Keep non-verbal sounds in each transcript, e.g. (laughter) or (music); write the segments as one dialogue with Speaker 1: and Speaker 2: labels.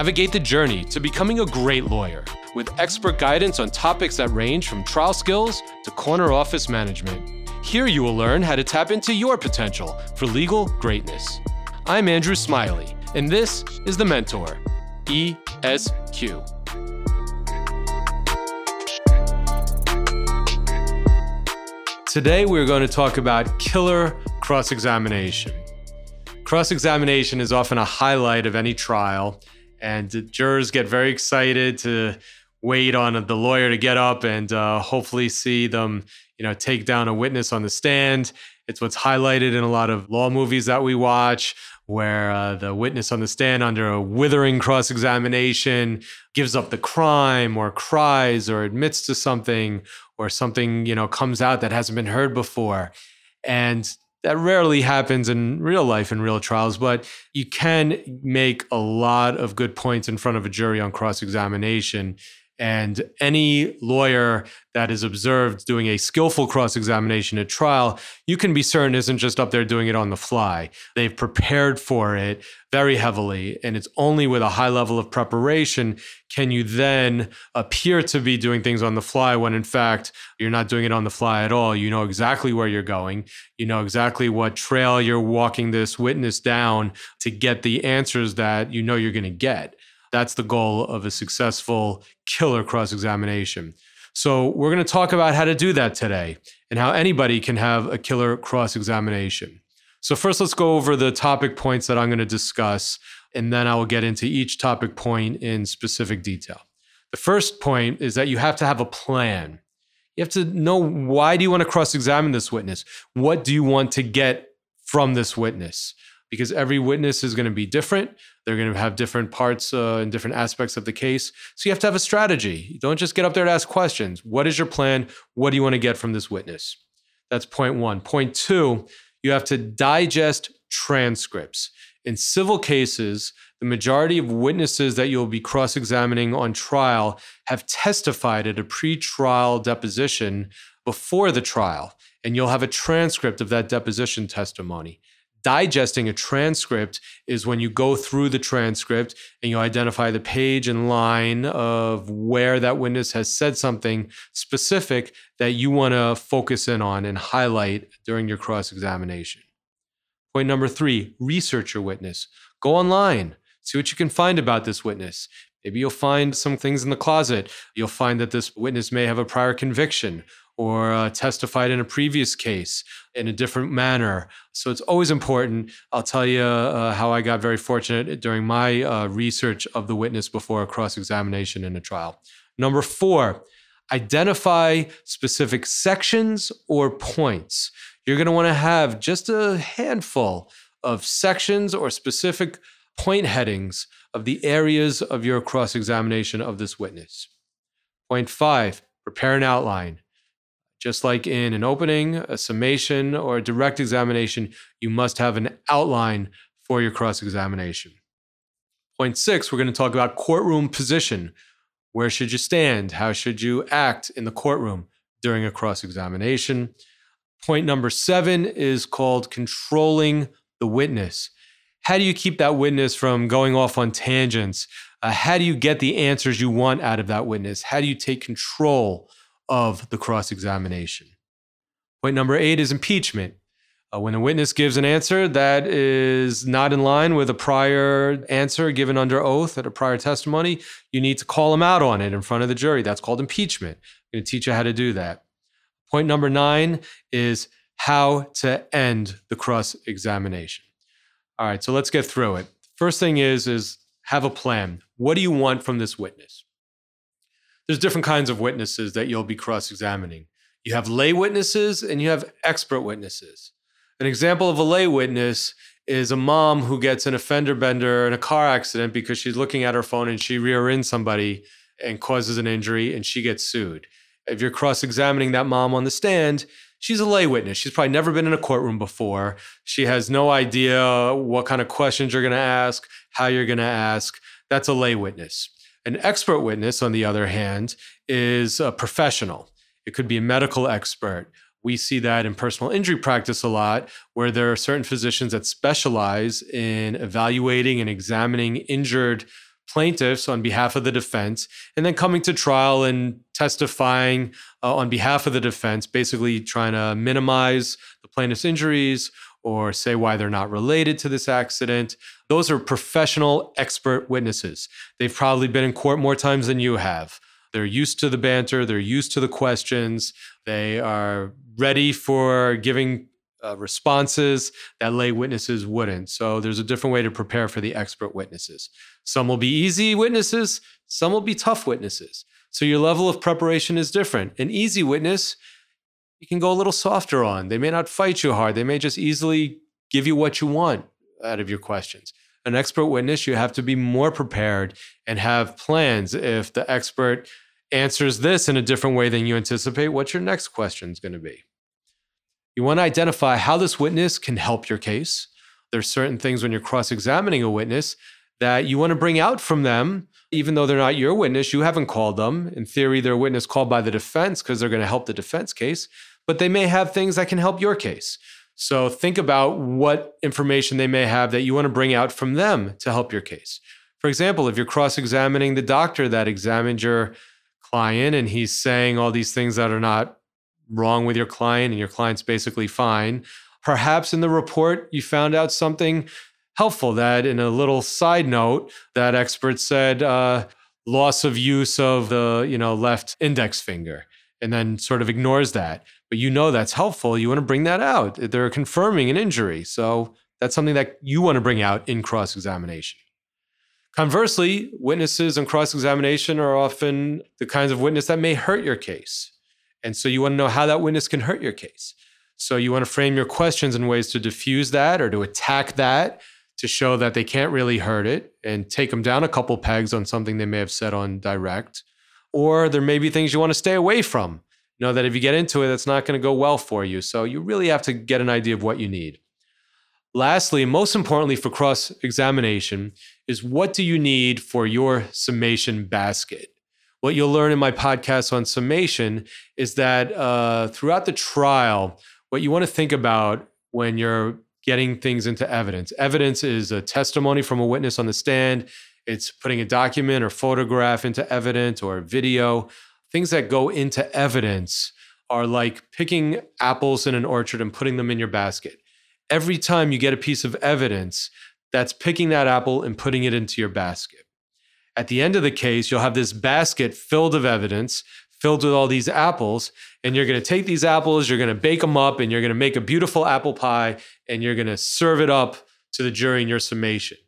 Speaker 1: Navigate the journey to becoming a great lawyer with expert guidance on topics that range from trial skills to corner office management. Here you will learn how to tap into your potential for legal greatness. I'm Andrew Smiley, and this is The Mentor, ESQ. Today, we're going to talk about killer cross examination. Cross examination is often a highlight of any trial, and jurors get very excited to wait on the lawyer to get up and uh, hopefully see them, you know, take down a witness on the stand. It's what's highlighted in a lot of law movies that we watch, where uh, the witness on the stand, under a withering cross examination, gives up the crime or cries or admits to something or something, you know, comes out that hasn't been heard before. And that rarely happens in real life in real trials, but you can make a lot of good points in front of a jury on cross examination and any lawyer that is observed doing a skillful cross examination at trial, you can be certain isn't just up there doing it on the fly. They've prepared for it very heavily. And it's only with a high level of preparation can you then appear to be doing things on the fly when in fact you're not doing it on the fly at all. You know exactly where you're going, you know exactly what trail you're walking this witness down to get the answers that you know you're going to get. That's the goal of a successful killer cross examination. So, we're going to talk about how to do that today and how anybody can have a killer cross examination. So, first, let's go over the topic points that I'm going to discuss, and then I will get into each topic point in specific detail. The first point is that you have to have a plan. You have to know why do you want to cross examine this witness? What do you want to get from this witness? because every witness is going to be different. They're going to have different parts uh, and different aspects of the case. So you have to have a strategy. You don't just get up there to ask questions. What is your plan? What do you want to get from this witness? That's point one. Point two, you have to digest transcripts. In civil cases, the majority of witnesses that you'll be cross examining on trial have testified at a pre-trial deposition before the trial, and you'll have a transcript of that deposition testimony digesting a transcript is when you go through the transcript and you identify the page and line of where that witness has said something specific that you want to focus in on and highlight during your cross examination. Point number three research your witness. Go online, see what you can find about this witness. Maybe you'll find some things in the closet. You'll find that this witness may have a prior conviction or uh, testified in a previous case in a different manner. So it's always important. I'll tell you uh, how I got very fortunate during my uh, research of the witness before a cross examination in a trial. Number four, identify specific sections or points. You're going to want to have just a handful of sections or specific point headings of the areas of your cross examination of this witness. Point five, prepare an outline. Just like in an opening, a summation, or a direct examination, you must have an outline for your cross examination. Point six, we're going to talk about courtroom position. Where should you stand? How should you act in the courtroom during a cross examination? Point number seven is called controlling the witness. How do you keep that witness from going off on tangents? Uh, how do you get the answers you want out of that witness? How do you take control of the cross examination. Point number eight is impeachment. Uh, when a witness gives an answer that is not in line with a prior answer given under oath at a prior testimony, you need to call them out on it in front of the jury. That's called impeachment. I'm going to teach you how to do that. Point number nine is how to end the cross examination. All right, so let's get through it. First thing is is have a plan. What do you want from this witness? there's different kinds of witnesses that you'll be cross examining. You have lay witnesses and you have expert witnesses. An example of a lay witness is a mom who gets an offender bender in a car accident because she's looking at her phone and she rear ends somebody and causes an injury and she gets sued. If you're cross examining that mom on the stand, she's a lay witness. She's probably never been in a courtroom before. She has no idea what kind of questions you're going to ask, how you're going to ask. That's a lay witness. An expert witness, on the other hand, is a professional. It could be a medical expert. We see that in personal injury practice a lot, where there are certain physicians that specialize in evaluating and examining injured plaintiffs on behalf of the defense, and then coming to trial and testifying uh, on behalf of the defense, basically trying to minimize the plaintiff's injuries or say why they're not related to this accident. Those are professional expert witnesses. They've probably been in court more times than you have. They're used to the banter, they're used to the questions, they are ready for giving uh, responses that lay witnesses wouldn't. So there's a different way to prepare for the expert witnesses. Some will be easy witnesses, some will be tough witnesses. So your level of preparation is different. An easy witness, you can go a little softer on. They may not fight you hard, they may just easily give you what you want out of your questions. An expert witness, you have to be more prepared and have plans. If the expert answers this in a different way than you anticipate, what's your next question is going to be? You want to identify how this witness can help your case. There's certain things when you're cross examining a witness that you want to bring out from them, even though they're not your witness. You haven't called them. In theory, they're a witness called by the defense because they're going to help the defense case, but they may have things that can help your case. So think about what information they may have that you want to bring out from them to help your case. For example, if you're cross examining the doctor that examined your client and he's saying all these things that are not wrong with your client and your client's basically fine. Perhaps in the report you found out something helpful that in a little side note that expert said uh, loss of use of the you know left index finger and then sort of ignores that. But you know that's helpful you want to bring that out. They're confirming an injury so that's something that you want to bring out in cross examination conversely witnesses in cross examination are often the kinds of witness that may hurt your case and so you want to know how that witness can hurt your case. So you want to frame your questions in ways to diffuse that or to attack that to show that they can't really hurt it and take them down a couple pegs on something they may have said on direct. Or there may be things you want to stay away from. You know that if you get into it, that's not going to go well for you. So you really have to get an idea of what you need. Lastly, most importantly for cross examination, is what do you need for your summation basket? What you'll learn in my podcast on summation is that uh, throughout the trial, what you want to think about when you're getting things into evidence evidence is a testimony from a witness on the stand, it's putting a document or photograph into evidence or video. Things that go into evidence are like picking apples in an orchard and putting them in your basket. Every time you get a piece of evidence, that's picking that apple and putting it into your basket. At the end of the case, you'll have this basket filled of evidence, filled with all these apples, and you're going to take these apples, you're going to bake them up, and you're going to make a beautiful apple pie, and you're going to serve it up to the jury in your summation.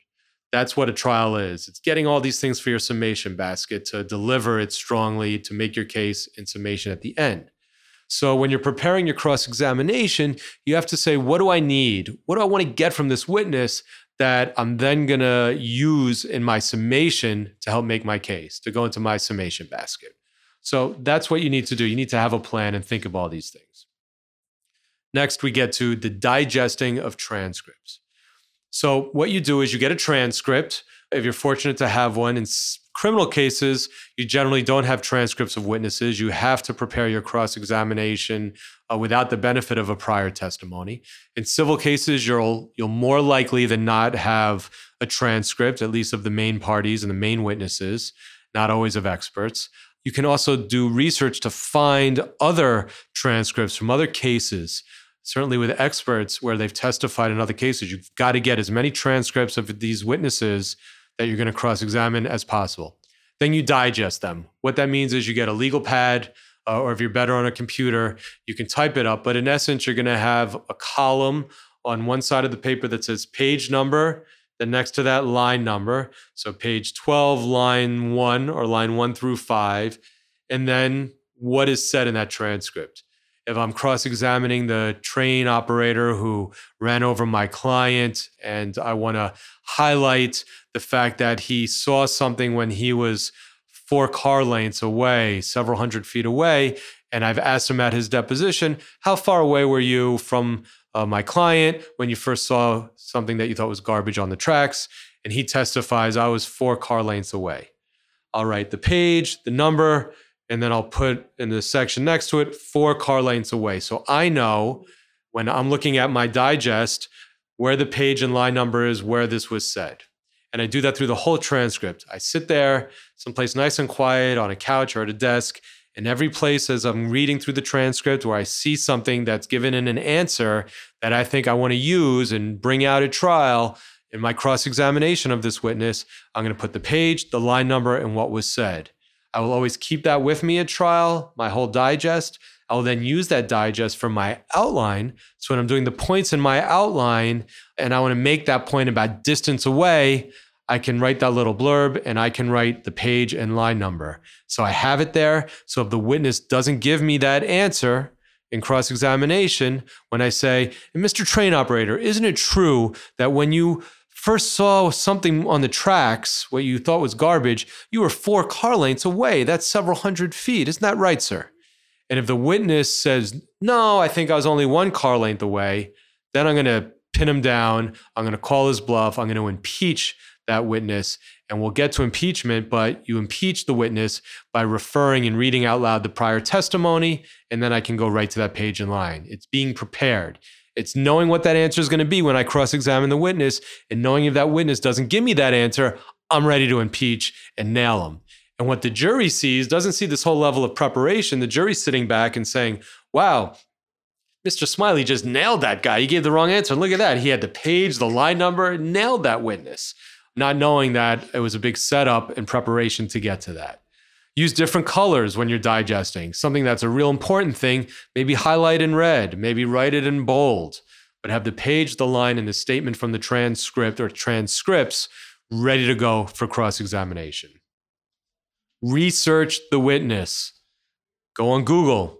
Speaker 1: That's what a trial is. It's getting all these things for your summation basket to deliver it strongly to make your case in summation at the end. So when you're preparing your cross examination, you have to say, what do I need? What do I want to get from this witness that I'm then going to use in my summation to help make my case, to go into my summation basket. So that's what you need to do. You need to have a plan and think of all these things. Next, we get to the digesting of transcripts. So, what you do is you get a transcript. If you're fortunate to have one, in criminal cases, you generally don't have transcripts of witnesses. You have to prepare your cross examination uh, without the benefit of a prior testimony. In civil cases, you'll you'll more likely than not have a transcript, at least of the main parties and the main witnesses, not always of experts. You can also do research to find other transcripts from other cases. Certainly, with experts where they've testified in other cases, you've got to get as many transcripts of these witnesses that you're going to cross examine as possible. Then you digest them. What that means is you get a legal pad, uh, or if you're better on a computer, you can type it up. But in essence, you're going to have a column on one side of the paper that says page number, then next to that line number. So page 12, line one, or line one through five. And then what is said in that transcript. If I'm cross examining the train operator who ran over my client and I want to highlight the fact that he saw something when he was four car lengths away, several hundred feet away. And I've asked him at his deposition, how far away were you from uh, my client when you first saw something that you thought was garbage on the tracks? And he testifies, I was four car lengths away. I'll write the page, the number, and then I'll put in the section next to it, four car lengths away. So I know when I'm looking at my digest where the page and line number is where this was said. And I do that through the whole transcript. I sit there, someplace nice and quiet on a couch or at a desk, and every place as I'm reading through the transcript where I see something that's given in an answer that I think I want to use and bring out at trial in my cross examination of this witness, I'm going to put the page, the line number, and what was said. I will always keep that with me at trial, my whole digest. I will then use that digest for my outline. So when I'm doing the points in my outline and I want to make that point about distance away, I can write that little blurb and I can write the page and line number. So I have it there. So if the witness doesn't give me that answer in cross examination, when I say, Mr. Train Operator, isn't it true that when you first saw something on the tracks, what you thought was garbage, you were four car lengths away? That's several hundred feet. Isn't that right, sir? And if the witness says, no, I think I was only one car length away, then I'm going to pin him down. I'm going to call his bluff. I'm going to impeach that witness. And we'll get to impeachment, but you impeach the witness by referring and reading out loud the prior testimony. And then I can go right to that page in line. It's being prepared. It's knowing what that answer is going to be when I cross examine the witness and knowing if that witness doesn't give me that answer, I'm ready to impeach and nail him. And what the jury sees doesn't see this whole level of preparation. The jury's sitting back and saying, wow, Mr. Smiley just nailed that guy. He gave the wrong answer. Look at that. He had the page, the line number, nailed that witness, not knowing that it was a big setup and preparation to get to that. Use different colors when you're digesting. Something that's a real important thing, maybe highlight in red, maybe write it in bold, but have the page, the line, and the statement from the transcript or transcripts ready to go for cross examination research the witness. Go on Google,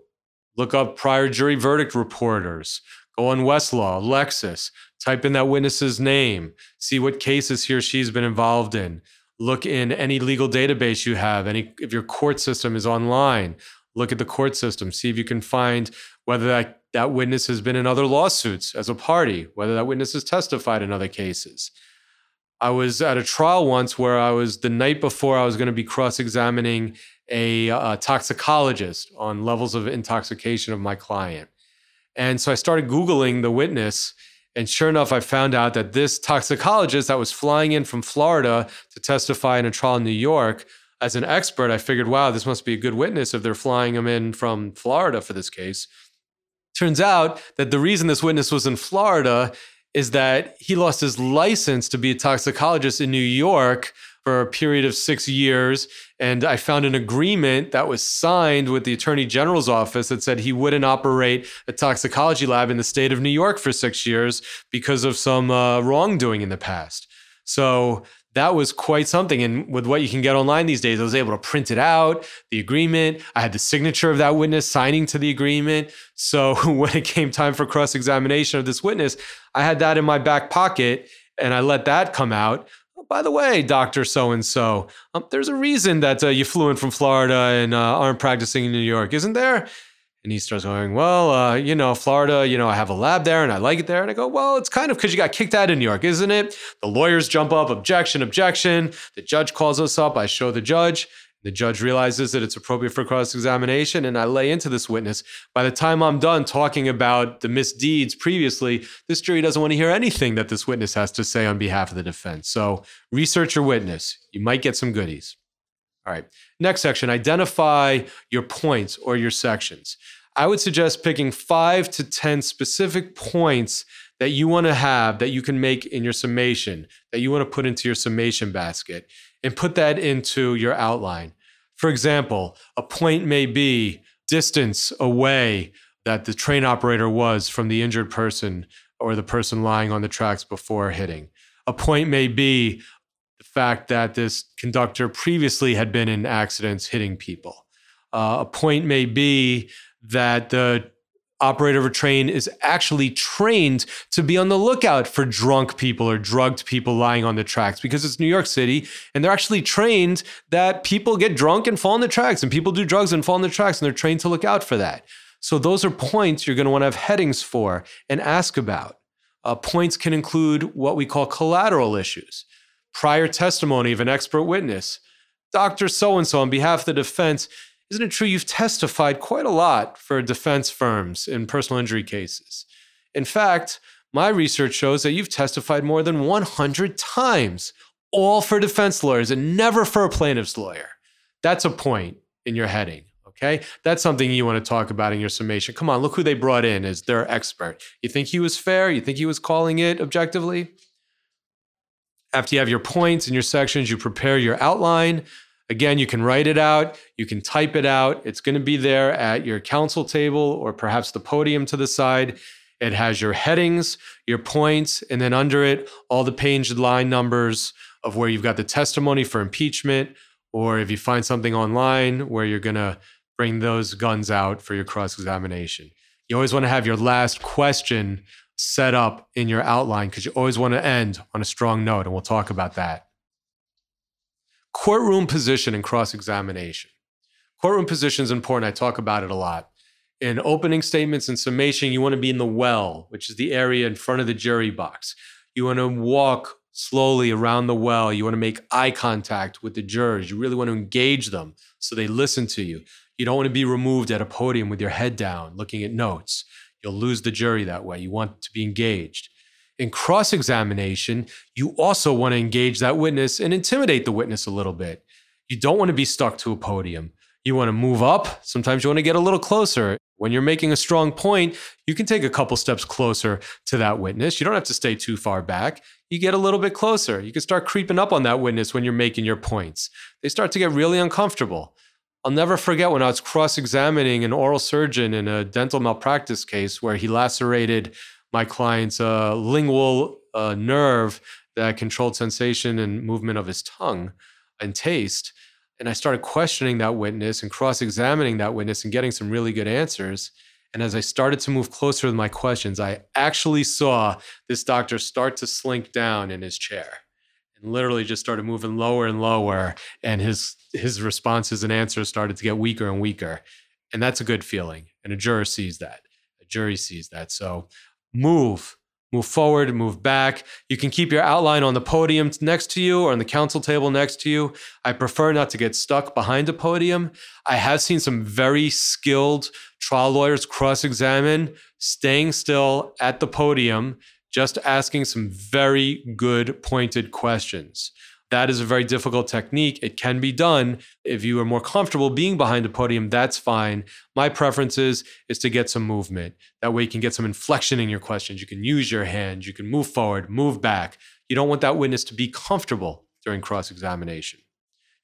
Speaker 1: look up prior jury verdict reporters. Go on Westlaw, Lexis, type in that witness's name, see what cases he or she's been involved in. Look in any legal database you have, any if your court system is online. Look at the court system, see if you can find whether that, that witness has been in other lawsuits as a party, whether that witness has testified in other cases. I was at a trial once where I was the night before I was going to be cross examining a, a, toxicologist on levels of intoxication of my client. And so I started Googling the witness. And sure enough, I found out that this toxicologist that was flying in from Florida to testify in a trial in New York, as an expert, I figured, wow, this must be a good witness if they're flying him in from Florida for this case. Turns out that the reason this witness was in Florida is that he lost his license to be a toxicologist in New York for a period of six years. And I found an agreement that was signed with the attorney general's office that said he wouldn't operate a toxicology lab in the state of New York for six years because of some uh, wrongdoing in the past. So that was quite something. And with what you can get online these days, I was able to print it out, the agreement. I had the signature of that witness signing to the agreement. So (laughs) when it came time for cross examination of this witness, I had that in my back pocket and I let that come out. By the way, Doctor So and So, there's a reason that uh, you flew in from Florida and uh, aren't practicing in New York, isn't there? And he starts going, Well, uh, you know, Florida, you know, I have a lab there and I like it there. And I go, Well, it's kind of because you got kicked out of New York, isn't it? The lawyers jump up, objection, objection. The judge calls us up. I show the judge. The judge realizes that it's appropriate for cross examination, and I lay into this witness. By the time I'm done talking about the misdeeds previously, this jury doesn't want to hear anything that this witness has to say on behalf of the defense. So, research your witness. You might get some goodies. All right. Next section identify your points or your sections. I would suggest picking five to 10 specific points that you want to have that you can make in your summation, that you want to put into your summation basket, and put that into your outline. For example, a point may be distance away that the train operator was from the injured person or the person lying on the tracks before hitting. A point may be the fact that this conductor previously had been in accidents hitting people. Uh, a point may be that the operator of a train is actually trained to be on the lookout for drunk people or drugged people lying on the tracks because it's New York City and they're actually trained that people get drunk and fall on the tracks and people do drugs and fall on the tracks and they're trained to look out for that. So those are points you're going to want to have headings for and ask about. Uh, points can include what we call collateral issues prior testimony of an expert witness. Dr. So and so, on behalf of the defense, isn't it true you've testified quite a lot for defense firms in personal injury cases? In fact, my research shows that you've testified more than 100 times. all for defense lawyers and never for a plaintiff's lawyer. That's a point in your heading. Okay. That's something you want to talk about in your summation. Come on, look who they brought in as their expert. You think he was fair? You think he was calling it objectively? After you have your points and your sections, you prepare your outline. Again, you can write it out, you can type it out. It's going to be there at your counsel table or perhaps the podium to the side. It has your headings, your points, and then under it, all the page line numbers of where you've got the testimony for impeachment, or if you find something online where you're going to bring those guns out for your cross examination. You always want to have your last question set up in your outline because you always want to end on a strong note, and we'll talk about that. Courtroom position and cross examination. Courtroom position is important. I talk about it a lot. In opening statements and summation, you want to be in the well, which is the area in front of the jury box. You want to walk slowly around the well. You want to make eye contact with the jurors. You really want to engage them so they listen to you. You don't want to be removed at a podium with your head down looking at notes. You'll lose the jury that way. You want to be engaged. In cross examination, you also want to engage that witness and intimidate the witness a little bit. You don't want to be stuck to a podium. You want to move up. Sometimes you want to get a little closer. When you're making a strong point, you can take a couple steps closer to that witness. You don't have to stay too far back. You get a little bit closer. You can start creeping up on that witness when you're making your points. They start to get really uncomfortable. I'll never forget when I was cross examining an oral surgeon in a dental malpractice case where he lacerated my client's uh, lingual uh, nerve that controlled sensation and movement of his tongue and taste. And I started questioning that witness and cross examining that witness and getting some really good answers. And as I started to move closer with my questions, I actually saw this doctor start to slink down in his chair and literally just started moving lower and lower. And his his responses and answers started to get weaker and weaker. And that's a good feeling. And a juror sees that. A jury sees that. So move move forward move back. You can keep your outline on the podium next to you or on the counsel table next to you. I prefer not to get stuck behind a podium. I have seen some very skilled trial lawyers cross-examine staying still at the podium just asking some very good pointed questions that is a very difficult technique. It can be done. If you are more comfortable being behind a podium, that's fine. My preference is, is to get some movement. That way you can get some inflection in your questions. You can use your hands, you can move forward, move back. You don't want that witness to be comfortable during cross examination.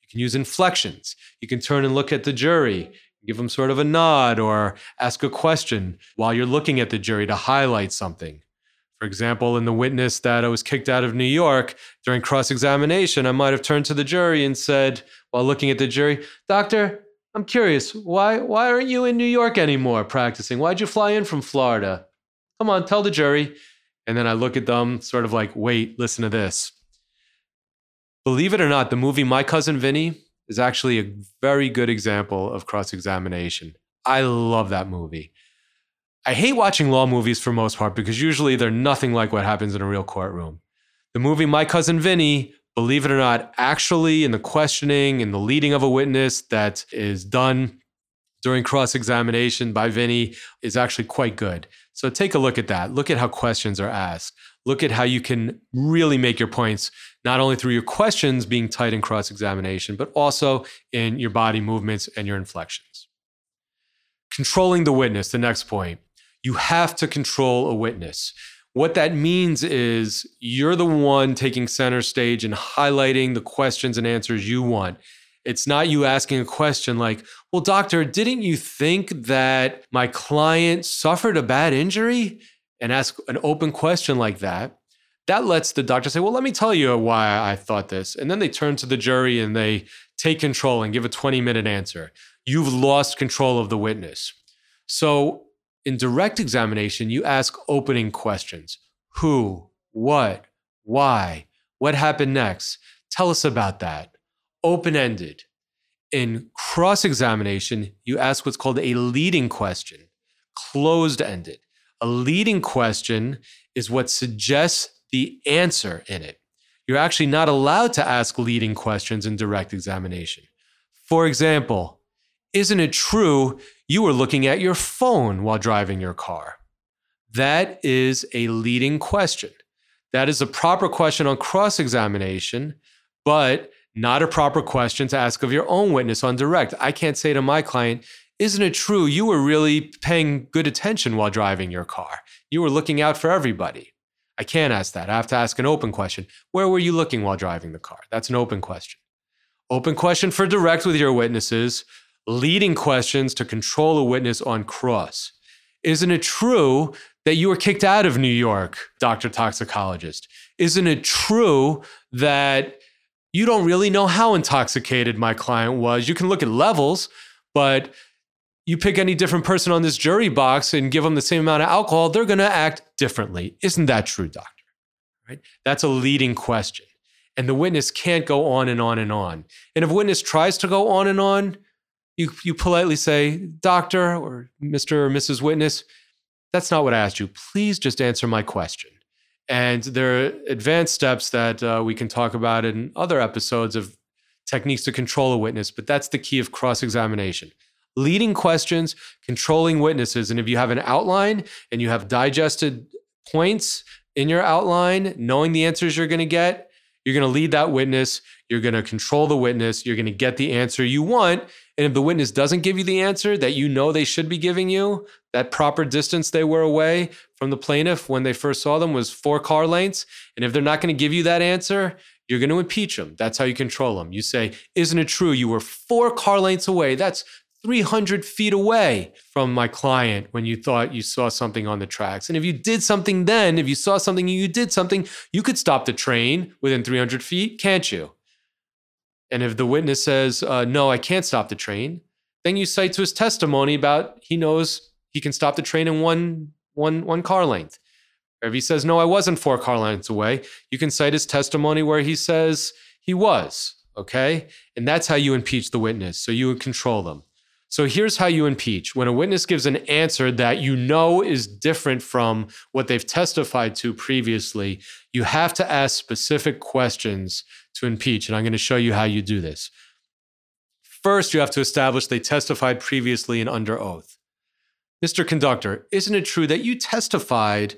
Speaker 1: You can use inflections. You can turn and look at the jury, give them sort of a nod or ask a question while you're looking at the jury to highlight something. For example, in the witness that I was kicked out of New York during cross examination, I might have turned to the jury and said, while looking at the jury, Doctor, I'm curious, why, why aren't you in New York anymore practicing? Why'd you fly in from Florida? Come on, tell the jury. And then I look at them, sort of like, wait, listen to this. Believe it or not, the movie My Cousin Vinny is actually a very good example of cross examination. I love that movie. I hate watching law movies for most part because usually they're nothing like what happens in a real courtroom. The movie My Cousin Vinny, believe it or not, actually in the questioning and the leading of a witness that is done during cross examination by Vinny is actually quite good. So take a look at that. Look at how questions are asked. Look at how you can really make your points, not only through your questions being tight in cross examination, but also in your body movements and your inflections. Controlling the witness, the next point you have to control a witness. What that means is you're the one taking center stage and highlighting the questions and answers you want. It's not you asking a question like, Well, doctor, didn't you think that my client suffered a bad injury? And ask an open question like that. That lets the doctor say, Well, let me tell you why I thought this. And then they turn to the jury and they take control and give a 20 minute answer. You've lost control of the witness. So in direct examination, you ask opening questions who, what, why, what happened next? Tell us about that. Open ended. In cross examination, you ask what's called a leading question, closed ended. A leading question is what suggests the answer in it. You're actually not allowed to ask leading questions in direct examination. For example, isn't it true you were looking at your phone while driving your car? That is a leading question. That is a proper question on cross examination, but not a proper question to ask of your own witness on direct. I can't say to my client, isn't it true you were really paying good attention while driving your car? You were looking out for everybody. I can't ask that. I have to ask an open question. Where were you looking while driving the car? That's an open question. Open question for direct with your witnesses, leading questions to control a witness on cross. Isn't it true that you were kicked out of New York, Dr. Toxicologist? Isn't it true that you don't really know how intoxicated my client was? You can look at levels, but you pick any different person on this jury box and give them the same amount of alcohol, they're going to act differently. Isn't that true, doctor? Right? That's a leading question. And the witness can't go on and on and on. And if witness tries to go on and on, you, you politely say, Doctor or Mr. or Mrs. Witness, that's not what I asked you. Please just answer my question. And there are advanced steps that uh, we can talk about in other episodes of techniques to control a witness, but that's the key of cross examination leading questions, controlling witnesses. And if you have an outline and you have digested points in your outline, knowing the answers you're going to get, you're going to lead that witness. You're going to control the witness. You're going to get the answer you want. And if the witness doesn't give you the answer that you know they should be giving you, that proper distance they were away from the plaintiff when they first saw them was four car lengths. And if they're not going to give you that answer, you're going to impeach them. That's how you control them. You say, Isn't it true you were four car lengths away? That's 300 feet away from my client when you thought you saw something on the tracks. And if you did something then, if you saw something and you did something, you could stop the train within 300 feet, can't you? And if the witness says, uh, no, I can't stop the train, then you cite to his testimony about he knows he can stop the train in one, one, one car length. Or if he says, no, I wasn't four car lengths away, you can cite his testimony where he says he was. Okay. And that's how you impeach the witness. So you would control them. So here's how you impeach. When a witness gives an answer that you know is different from what they've testified to previously, you have to ask specific questions to impeach. And I'm going to show you how you do this. First, you have to establish they testified previously and under oath. Mr. Conductor, isn't it true that you testified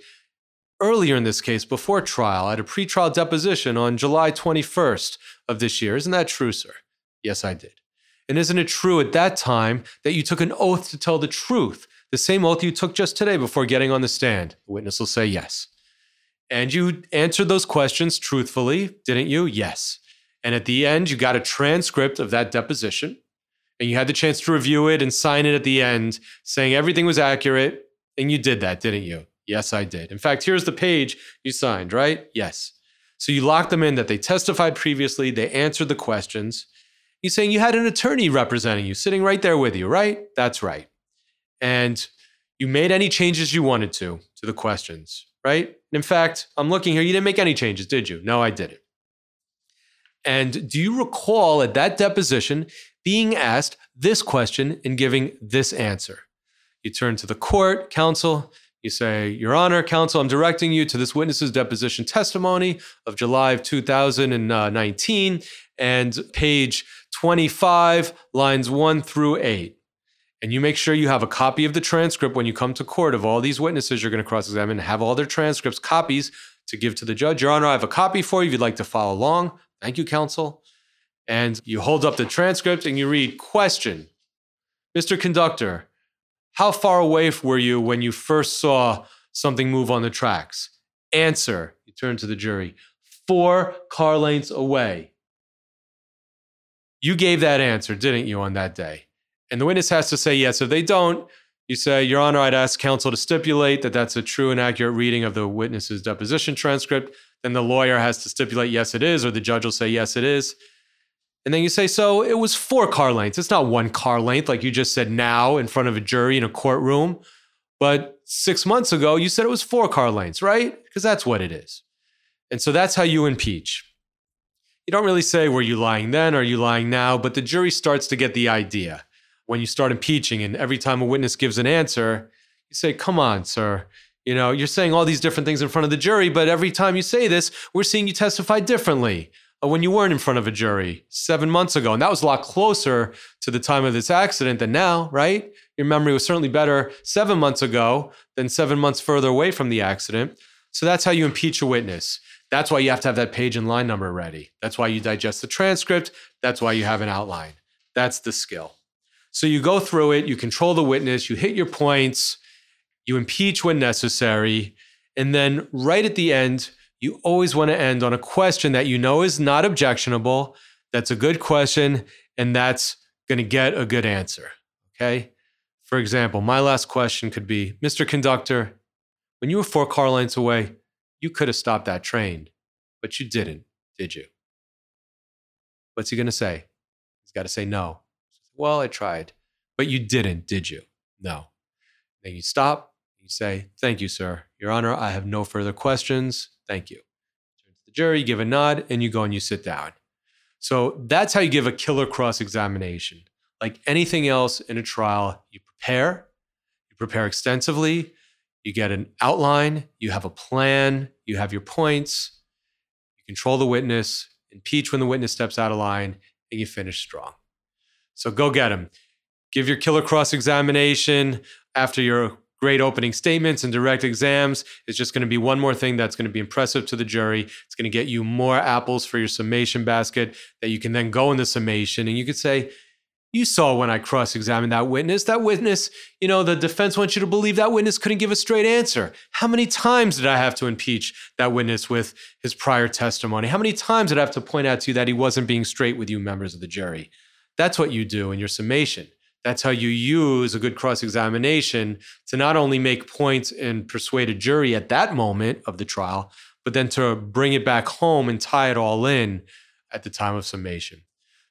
Speaker 1: earlier in this case before trial at a pretrial deposition on July 21st of this year? Isn't that true, sir? Yes, I did. And isn't it true at that time that you took an oath to tell the truth? The same oath you took just today before getting on the stand. The witness will say yes. And you answered those questions truthfully, didn't you? Yes. And at the end, you got a transcript of that deposition and you had the chance to review it and sign it at the end saying everything was accurate. And you did that, didn't you? Yes, I did. In fact, here's the page you signed, right? Yes. So you locked them in that they testified previously, they answered the questions, He's saying you had an attorney representing you, sitting right there with you, right? That's right. And you made any changes you wanted to to the questions, right? In fact, I'm looking here, you didn't make any changes, did you? No, I didn't. And do you recall at that deposition being asked this question and giving this answer? You turn to the court, counsel, you say, Your Honor, counsel, I'm directing you to this witness's deposition testimony of July of 2019 uh, and page 25, lines 1 through 8. And you make sure you have a copy of the transcript when you come to court of all these witnesses you're going to cross examine, have all their transcripts, copies to give to the judge. Your Honor, I have a copy for you if you'd like to follow along. Thank you, counsel. And you hold up the transcript and you read Question Mr. Conductor, how far away were you when you first saw something move on the tracks? Answer, you turn to the jury, four car lengths away. You gave that answer, didn't you, on that day? And the witness has to say yes. If they don't, you say, Your Honor, I'd ask counsel to stipulate that that's a true and accurate reading of the witness's deposition transcript. Then the lawyer has to stipulate, yes, it is, or the judge will say, yes, it is. And then you say, so it was four car lengths. It's not one car length, like you just said now in front of a jury in a courtroom. But six months ago, you said it was four car lengths, right? Because that's what it is. And so that's how you impeach you don't really say, were you lying then? Are you lying now? But the jury starts to get the idea when you start impeaching. And every time a witness gives an answer, you say, come on, sir. You know, you're saying all these different things in front of the jury, but every time you say this, we're seeing you testify differently uh, when you weren't in front of a jury seven months ago. And that was a lot closer to the time of this accident than now, right? Your memory was certainly better seven months ago than seven months further away from the accident. So that's how you impeach a witness. That's why you have to have that page and line number ready. That's why you digest the transcript. That's why you have an outline. That's the skill. So you go through it, you control the witness, you hit your points, you impeach when necessary, and then right at the end, you always want to end on a question that you know is not objectionable, that's a good question, and that's going to get a good answer. Okay. For example, my last question could be Mr. Conductor, when you were four car lengths away, you could have stopped that train, but you didn't, did you? What's he going to say? He's got to say no. Well, I tried, but you didn't, did you? No. Then you stop, you say, Thank you, sir. Your Honor, I have no further questions. Thank you. Turn to the jury, give a nod, and you go and you sit down. So that's how you give a killer cross examination. Like anything else in a trial, you prepare, you prepare extensively, you get an outline, you have a plan, you have your points, you control the witness, impeach when the witness steps out of line, and you finish strong. So go get them. Give your killer cross examination after your great opening statements and direct exams. It's just going to be one more thing that's going to be impressive to the jury. It's going to get you more apples for your summation basket that you can then go in the summation and you could say, you saw when I cross examined that witness. That witness, you know, the defense wants you to believe that witness couldn't give a straight answer. How many times did I have to impeach that witness with his prior testimony? How many times did I have to point out to you that he wasn't being straight with you, members of the jury? That's what you do in your summation. That's how you use a good cross examination to not only make points and persuade a jury at that moment of the trial, but then to bring it back home and tie it all in at the time of summation.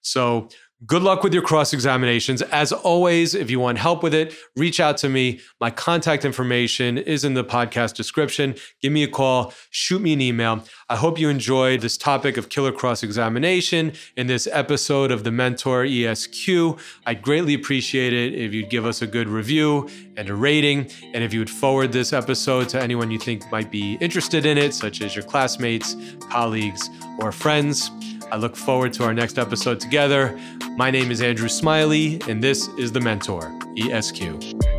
Speaker 1: So, Good luck with your cross examinations. As always, if you want help with it, reach out to me. My contact information is in the podcast description. Give me a call, shoot me an email. I hope you enjoyed this topic of killer cross examination in this episode of the Mentor ESQ. I'd greatly appreciate it if you'd give us a good review and a rating. And if you would forward this episode to anyone you think might be interested in it, such as your classmates, colleagues, or friends. I look forward to our next episode together. My name is Andrew Smiley, and this is The Mentor, ESQ.